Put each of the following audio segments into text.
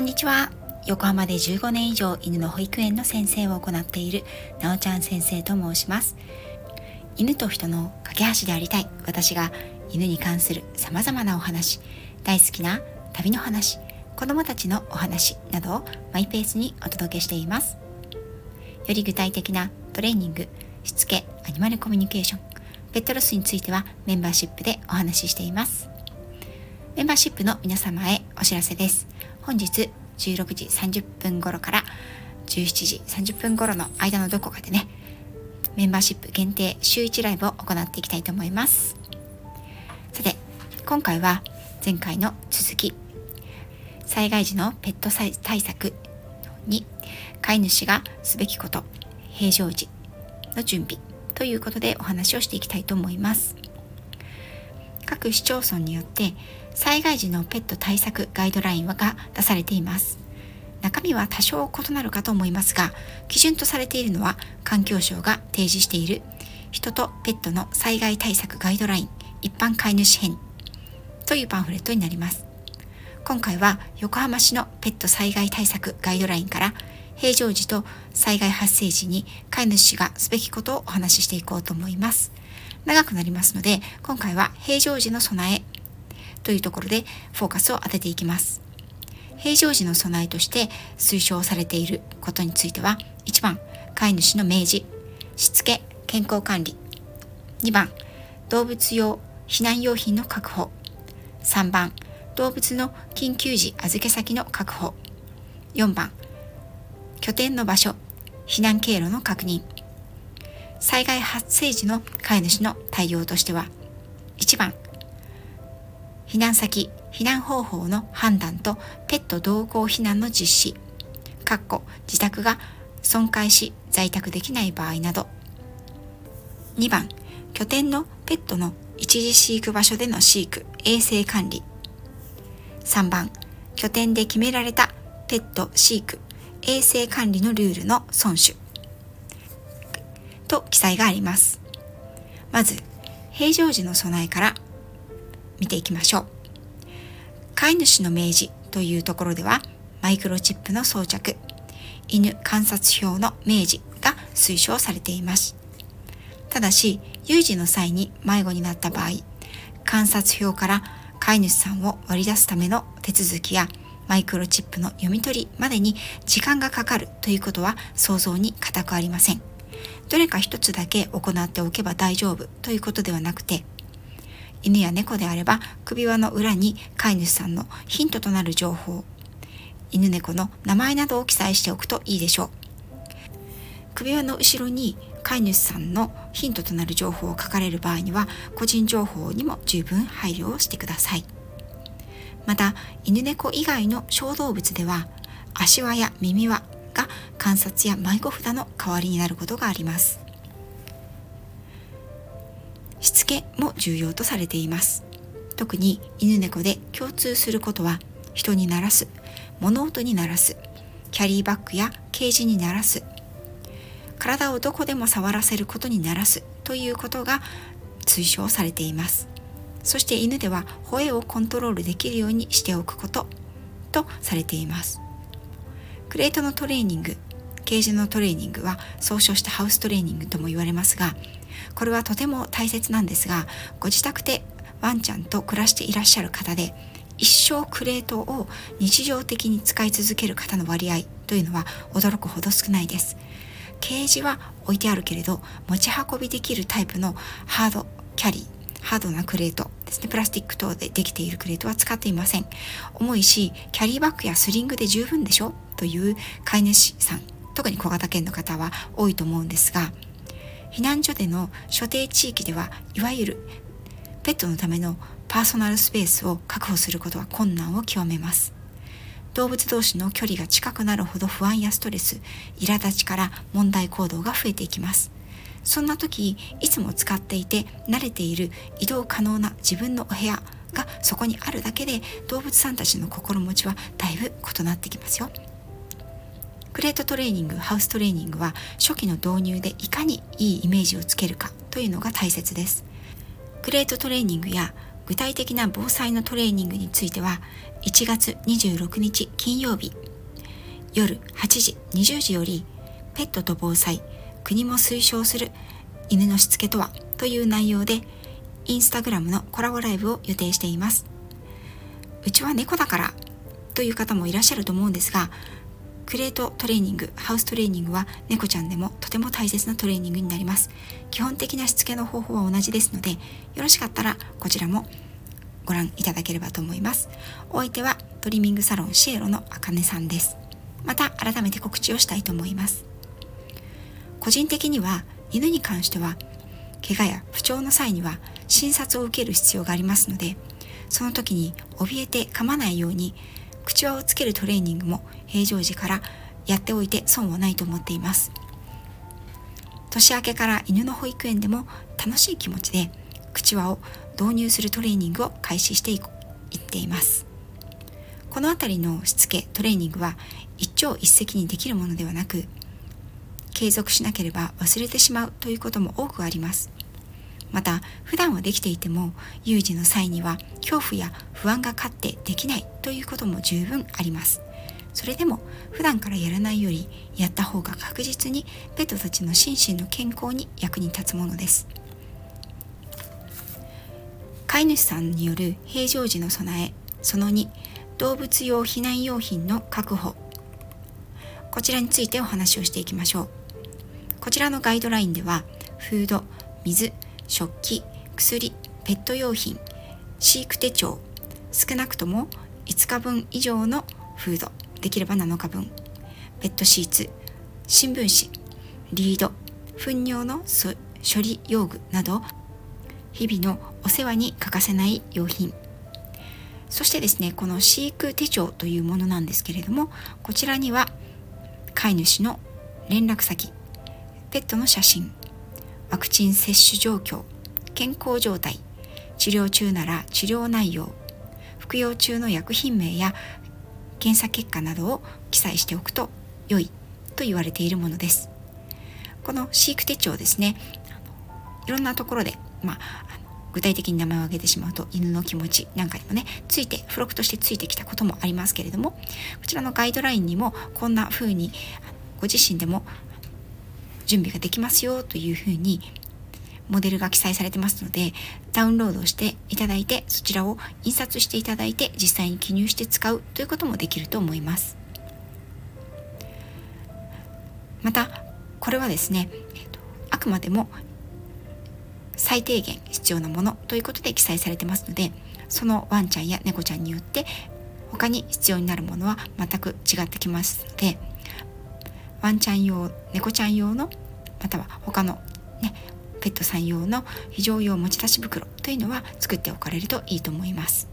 んにちは。横浜で15年以上犬の保育園の先生を行っているなおちゃん先生と申します。犬と人の架け橋でありたい。私が犬に関する様々なお話。大好きな旅の話。子供たちのお話。などをマイペースにお届けしています。より具体的なトレーニングしつけアニマルコミュニケーションペットロスについてはメンバーシップでお話ししています。メンバーシップの皆様へお知らせです。本日16時30分頃から17時30分頃の間のどこかでね、メンバーシップ限定週1ライブを行っていきたいと思います。さて、今回は前回の続き、災害時のペット対策に飼い主がすべきこと、平常時の準備ということでお話をしていきたいと思います。各市町村によって災害時のペット対策ガイドラインが出されています。中身は多少異なるかと思いますが基準とされているのは環境省が提示している人とペットの災害対策ガイドライン一般飼い主編というパンフレットになります。今回は横浜市のペット災害対策ガイドラインから平常時と災害発生時に飼い主がすべきことをお話ししていこうと思います。長くなりますので今回は平常時の備えというところでフォーカスを当てていきます。平常時の備えとして推奨されていることについては1番飼い主の明示しつけ健康管理。2番動物用避難用品の確保。3番動物の緊急時預け先の確保。4番拠点の場所避難経路の確認。災害発生時の飼い主の対応としては1番避難先、避難方法の判断とペット同行避難の実施、かっこ自宅が損壊し在宅できない場合など。2番、拠点のペットの一時飼育場所での飼育、衛生管理。3番、拠点で決められたペット飼育、衛生管理のルールの遵守。と記載があります。まず、平常時の備えから見ていきましょう。飼い主の明示というところでは、マイクロチップの装着、犬観察表の明示が推奨されています。ただし、有事の際に迷子になった場合、観察表から飼い主さんを割り出すための手続きやマイクロチップの読み取りまでに時間がかかるということは想像に難くありません。どれか一つだけ行っておけば大丈夫ということではなくて、犬や猫であれば首輪の裏に飼い主さんのヒントとなる情報犬猫の名前などを記載しておくといいでしょう。首輪の後ろに飼い主さんのヒントとなる情報を書かれる場合には個人情報にも十分配慮をしてください。また犬猫以外の小動物では足輪や耳輪が観察や迷子札の代わりになることがあります。しつけも重要とされています。特に犬猫で共通することは人に鳴らす物音に鳴らすキャリーバッグやケージに鳴らす体をどこでも触らせることに鳴らすということが推奨されています。そして犬では吠えをコントロールできるようにしておくこととされています。クレートのトレーニングケージのトレーニングは総称してハウストレーニングとも言われますがこれはとても大切なんですがご自宅でワンちゃんと暮らしていらっしゃる方で一生クレートを日常的に使い続ける方の割合というのは驚くほど少ないです。ケージは置いてあるけれど持ち運びできるタイプのハードキャリーハードなクレートですねプラスチック等でできているクレートは使っていません。重いしキャリーバッグやスリングで十分でしょ？という飼い主さん特に小型犬の方は多いと思うんですが避難所での所定地域ではいわゆるペットのためのパーソナルスペースを確保することは困難を極めます。動物同士の距離が近くなるほど不安やストレス苛立ちから問題行動が増えていきます。そんな時いつも使っていて慣れている移動可能な自分のお部屋がそこにあるだけで動物さんたちの心持ちはだいぶ異なってきますよ。クレートトレーニングハウストレーニングは初期の導入でいかにいいイメージをつけるかというのが大切です。クレートトレーニングや具体的な防災のトレーニングについては1月26日金曜日夜8時20時よりペットと防災国も推奨する犬のしつけとはという内容でインスタグラムのコラボライブを予定しています。うちは猫だからという方もいらっしゃると思うんですがクレートトレーニングハウストレーニングは猫ちゃんでもとても大切なトレーニングになります。基本的なしつけの方法は同じですのでよろしかったらこちらもご覧いただければと思います。お相手はトリミングサロンシエロのあかねさんです。また改めて告知をしたいと思います。個人的には犬に関しては怪我や不調の際には診察を受ける必要がありますのでその時に怯えて噛まないように口輪をつけるトレーニングも平常時からやっておいて損はないと思っています。年明けから犬の保育園でも楽しい気持ちで口輪を導入するトレーニングを開始していっています。この辺りのしつけトレーニングは一朝一夕にできるものではなく継続しなければ忘れてしまうということも多くあります。また普段はできていても有事の際には恐怖や不安が勝ってできないということも十分あります。それでも普段からやらないよりやった方が確実にペットたちの心身の健康に役に立つものです。飼い主さんによる平常時の備えその2動物用避難用品の確保。こちらについてお話をしていきましょう。こちらのガイドラインではフード水食器薬ペット用品飼育手帳少なくとも5日分以上のフードできれば7日分ペットシーツ新聞紙リード糞尿の処理用具など日々のお世話に欠かせない用品。そしてですねこの飼育手帳というものなんですけれどもこちらには飼い主の連絡先ペットの写真ワクチン接種状況健康状態治療中なら治療内容服用中の薬品名や検査結果などを記載しておくと良いと言われているものです。この飼育手帳ですねいろんなところで、まあ、具体的に名前を挙げてしまうと犬の気持ちなんかにもねついて付録としてついてきたこともありますけれどもこちらのガイドラインにもこんな風にご自身でも準備ができますよというふうにモデルが記載されてますのでダウンロードしていただいてそちらを印刷していただいて実際に記入して使うということもできると思います。またこれはですねあくまでも最低限必要なものということで記載されてますのでそのワンちゃんや猫ちゃんによって他に必要になるものは全く違ってきますのでワンちゃん用猫ちゃん用のまたは他のねペットさん用の非常用持ち出し袋というのは作っておかれるといいと思います。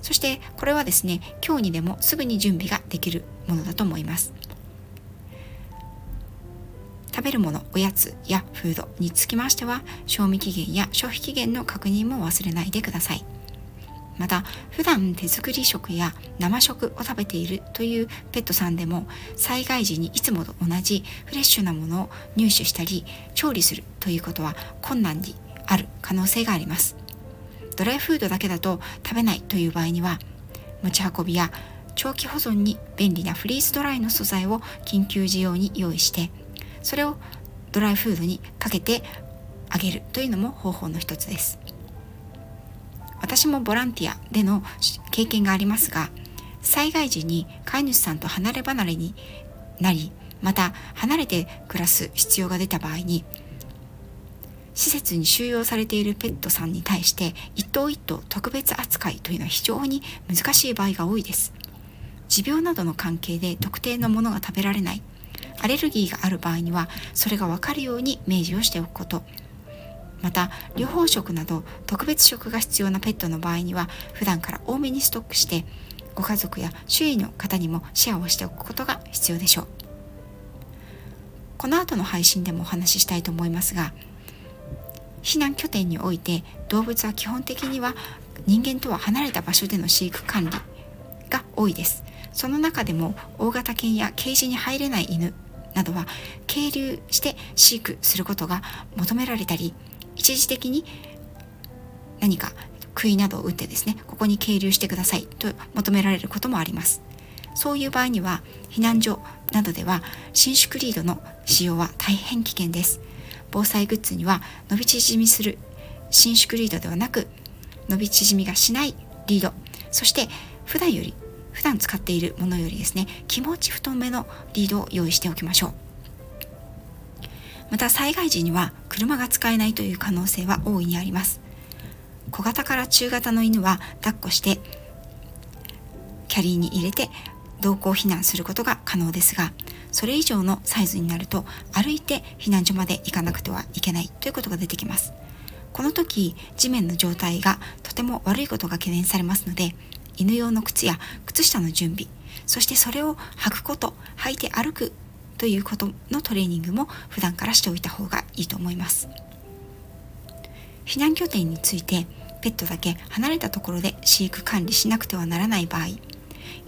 そしてこれはですね今日にでもすぐに準備ができるものだと思います。食べるものおやつやフードにつきましては賞味期限や消費期限の確認も忘れないでください。また普段手作り食や生食を食べているというペットさんでも災害時にいつもと同じフレッシュなものを入手したり調理するということは困難にある可能性があります。ドライフードだけだと食べないという場合には持ち運びや長期保存に便利なフリーズドライの素材を緊急時用に用意してそれをドライフードにかけてあげるというのも方法の一つです。私もボランティアでの経験がありますが災害時に飼い主さんと離れ離れになりまた離れて暮らす必要が出た場合に施設に収容されているペットさんに対して一頭一頭特別扱いというのは非常に難しい場合が多いです。持病などの関係で特定のものが食べられない。アレルギーがある場合にはそれが分かるように明示をしておくこと。また療法食など特別食が必要なペットの場合には普段から多めにストックしてご家族や周囲の方にもシェアをしておくことが必要でしょう。この後の配信でもお話ししたいと思いますが避難拠点において動物は基本的には人間とは離れた場所での飼育管理が多いです。その中でも大型犬やケージに入れない犬などは係留して飼育することが求められたり一時的に何か杭などを打ってですねここに係留してくださいと求められることもあります。そういう場合には避難所などでは伸縮リードの使用は大変危険です。防災グッズには伸び縮みする伸縮リードではなく伸び縮みがしないリード。そして普段より普段使っているものよりですね気持ち太めのリードを用意しておきましょう。また災害時には車が使えないという可能性は大いにあります。小型から中型の犬は抱っこしてキャリーに入れて同行避難することが可能ですがそれ以上のサイズになると歩いて避難所まで行かなくてはいけないということが出てきます。この時地面の状態がとても悪いことが懸念されますので犬用の靴や靴下の準備そしてそれを履くこと履いて歩くということのトレーニングも普段からしておいた方がいいと思います。避難拠点についてペットだけ離れたところで飼育管理しなくてはならない場合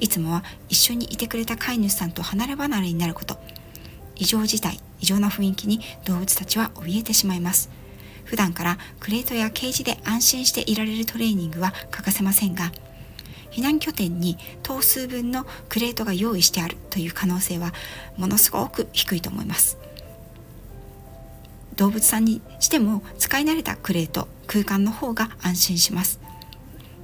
いつもは一緒にいてくれた飼い主さんと離れ離れになること。異常事態異常な雰囲気に動物たちは怯えてしまいます。普段からクレートやケージで安心していられるトレーニングは欠かせませんが避難拠点に頭数分のクレートが用意してあるという可能性はものすごく低いと思います。動物さんにしても使い慣れたクレート空間の方が安心します。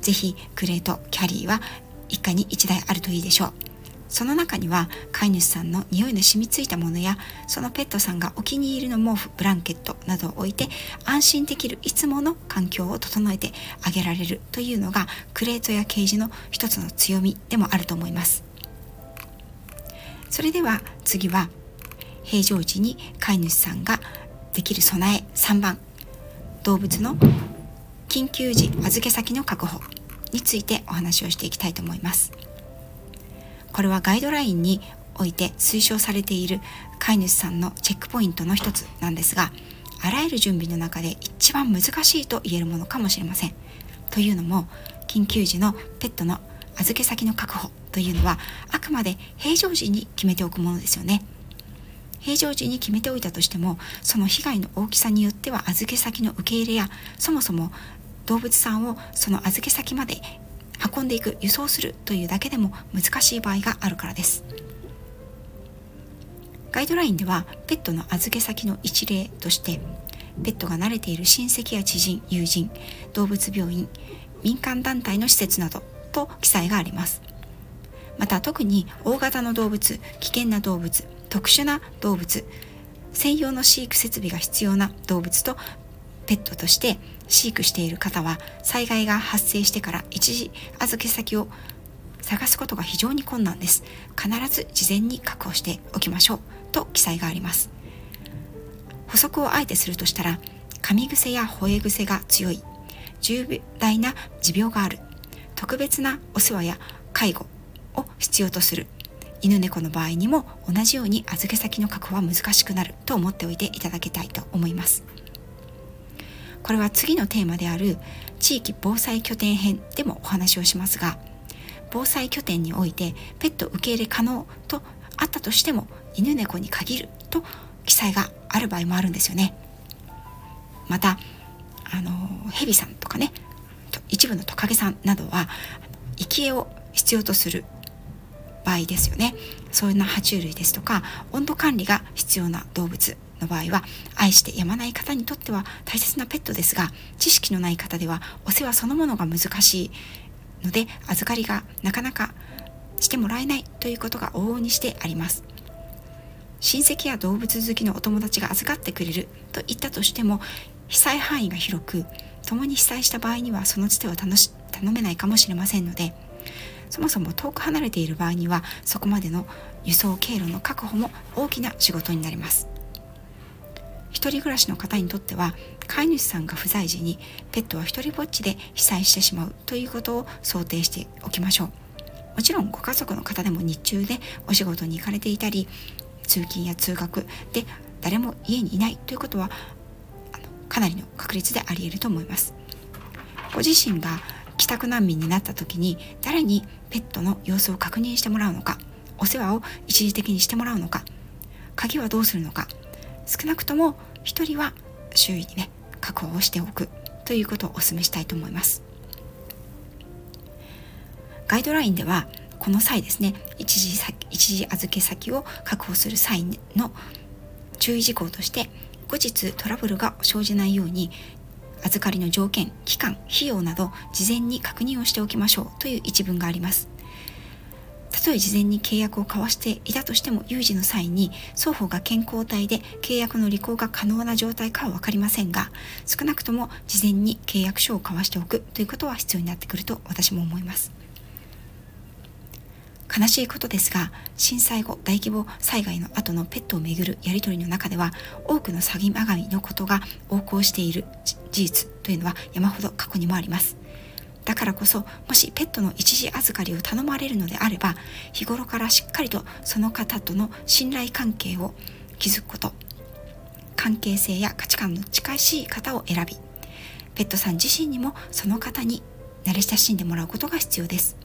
是非クレートキャリーは一家に一台あるといいでしょう。その中には飼い主さんの匂いの染みついたものやそのペットさんがお気に入りの毛布ブランケットなどを置いて安心できるいつもの環境を整えてあげられるというのがクレートやケージの一つの強みでもあると思いますそれでは次は平常時に飼い主さんができる備え3番動物の緊急時預け先の確保についてお話をしていきたいと思います。これはガイドラインにおいて推奨されている飼い主さんのチェックポイントの一つなんですがあらゆる準備の中で一番難しいと言えるものかもしれません。というのも緊急時のペットの預け先の確保というのはあくまで平常時に決めておくものですよね。平常時に決めておいたとしてもその被害の大きさによっては預け先の受け入れやそもそも動物さんをその預け先まで運んでいく輸送するというだけでも難しい場合があるからです。ガイドラインではペットの預け先の一例としてペットが慣れている親戚や知人友人動物病院民間団体の施設などと記載があります。また特に大型の動物危険な動物特殊な動物専用の飼育設備が必要な動物とペットとして飼育している方は災害が発生してから一時預け先を探すことが非常に困難です。必ず事前に確保しておきましょうと記載があります。補足をあえてするとしたら噛み癖や吠え癖が強い。重大な持病がある。特別なお世話や介護を必要とする。犬猫の場合にも同じように預け先の確保は難しくなると思っておいていただきたいと思います。これは次のテーマである地域防災拠点編でもお話をしますが防災拠点においてペット受け入れ可能とあったとしても犬猫に限ると記載がある場合もあるんですよね。またあのヘビさんとかね一部のトカゲさんなどは生き餌を必要とする場合ですよね。そういうな爬虫類ですとか温度管理が必要な動物の場合は愛してやまない方にとっては大切なペットですが知識のない方ではお世話そのものが難しいので預かりがなかなかしてもらえないということが往々にしてあります。親戚や動物好きのお友達が預かってくれると言ったとしても被災範囲が広く共に被災した場合にはそのつては頼めないかもしれませんのでそもそも遠く離れている場合にはそこまでの輸送経路の確保も大きな仕事になります。一人暮らしの方にとっては飼い主さんが不在時にペットは一人ぼっちで被災してしまうということを想定しておきましょう。もちろんご家族の方でも日中でお仕事に行かれていたり通勤や通学で誰も家にいないということはかなりの確率であり得ると思います。ご自身が帰宅難民になった時に誰にペットの様子を確認してもらうのかお世話を一時的にしてもらうのか鍵はどうするのか少なくとも1人は周囲にね確保をしておくということをお勧めしたいと思います。ガイドラインではこの際ですね一時一時預け先を確保する際の注意事項として後日トラブルが生じないように預かりの条件期間費用など事前に確認をしておきましょうという一文があります。たとえ事前に契約を交わしていたとしても有事の際に双方が健康体で契約の履行が可能な状態かは分かりませんが少なくとも事前に契約書を交わしておくということは必要になってくると私も思います。悲しいことですが震災後大規模災害の後のペットをめぐるやり取りの中では多くの詐欺まがみのことが横行している事実というのは山ほど過去にもあります。だからこそもしペットの一時預かりを頼まれるのであれば日頃からしっかりとその方との信頼関係を築くこと関係性や価値観の近しい方を選びペットさん自身にもその方に慣れ親しんでもらうことが必要です。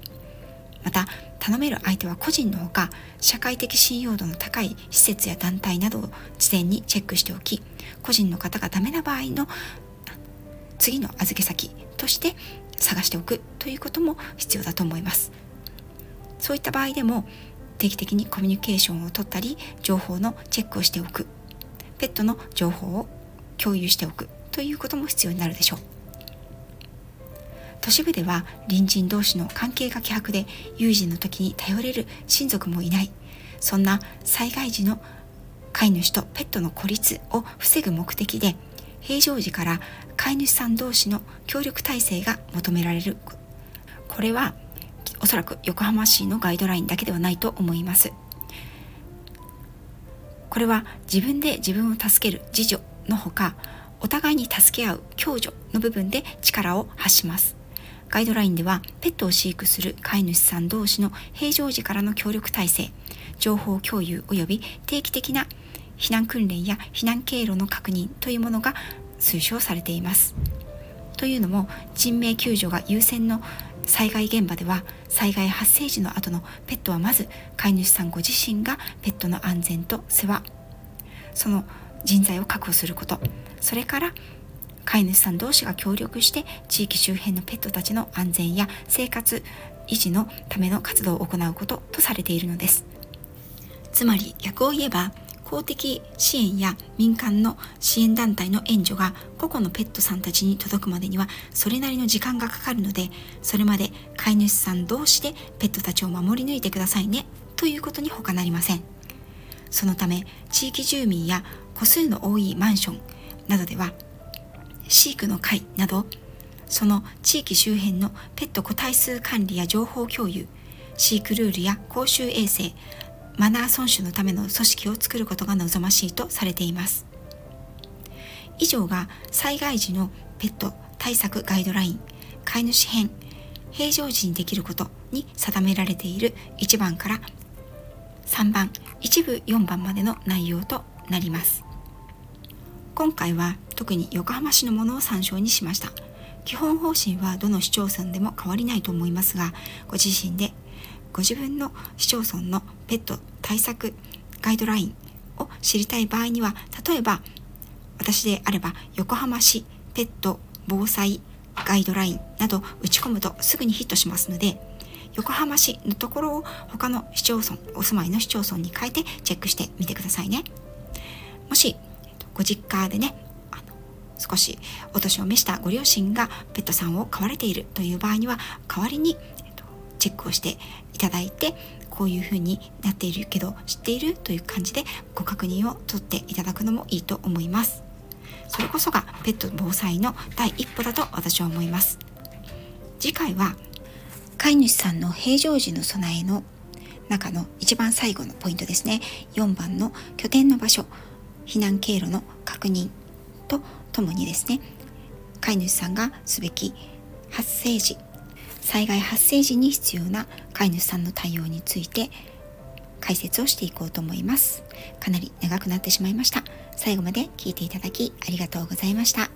また頼める相手は個人のほか社会的信用度の高い施設や団体などを事前にチェックしておき個人の方がダメな場合の次の預け先として探しておくということも必要だと思います。そういった場合でも定期的にコミュニケーションを取ったり情報のチェックをしておく。ペットの情報を共有しておく。ということも必要になるでしょう。都市部では隣人同士の関係が希薄で有事の時に頼れる親族もいない。そんな災害時の飼い主とペットの孤立を防ぐ目的で平常時から飼い主さん同士の協力体制が求められる。これはおそらく横浜市のガイドラインだけではないと思います。これは自分で自分を助ける自助のほかお互いに助け合う共助の部分で力を発します。ガイドラインではペットを飼育する飼い主さん同士の平常時からの協力体制情報共有及び定期的な避難訓練や避難経路の確認というものが推奨されています。というのも人命救助が優先の災害現場では災害発生時の後のペットはまず飼い主さんご自身がペットの安全と世話。その人材を確保すること。それから飼い主さん同士が協力して地域周辺のペットたちの安全や生活維持のための活動を行うこととされているのです。つまり逆を言えば公的支援や民間の支援団体の援助が個々のペットさんたちに届くまでにはそれなりの時間がかかるのでそれまで飼い主さん同士でペットたちを守り抜いてくださいねということに他なりません。そのため地域住民や個数の多いマンションなどでは飼育の会などその地域周辺のペット個体数管理や情報共有飼育ルールや公衆衛生マナー遵守のための組織を作ることが望ましいとされています。以上が災害時のペット対策ガイドライン飼い主編平常時にできることに定められている1番から3番一部4番までの内容となります。今回は特に横浜市のものを参照にしました。基本方針はどの市町村でも変わりないと思いますがご自身でご自分の市町村のペット対策ガイドラインを知りたい場合には例えば私であれば横浜市ペット防災ガイドラインなど打ち込むとすぐにヒットしますので横浜市のところを他の市町村お住まいの市町村に変えてチェックしてみてくださいね。もしご実家でね少しお年を召したご両親がペットさんを飼われているという場合には代わりに、チェックをしていただいてこういうふうになっているけど知っているという感じでご確認を取っていただくのもいいと思います。それこそがペット防災の第一歩だと私は思います。次回は飼い主さんの平常時の備えの中の一番最後のポイントですね。4番の拠点の場所避難経路の確認とともにですね。飼い主さんがすべき発生時災害発生時に必要な飼い主さんの対応について解説をしていこうと思います。かなり長くなってしまいました。最後まで聞いていただきありがとうございました。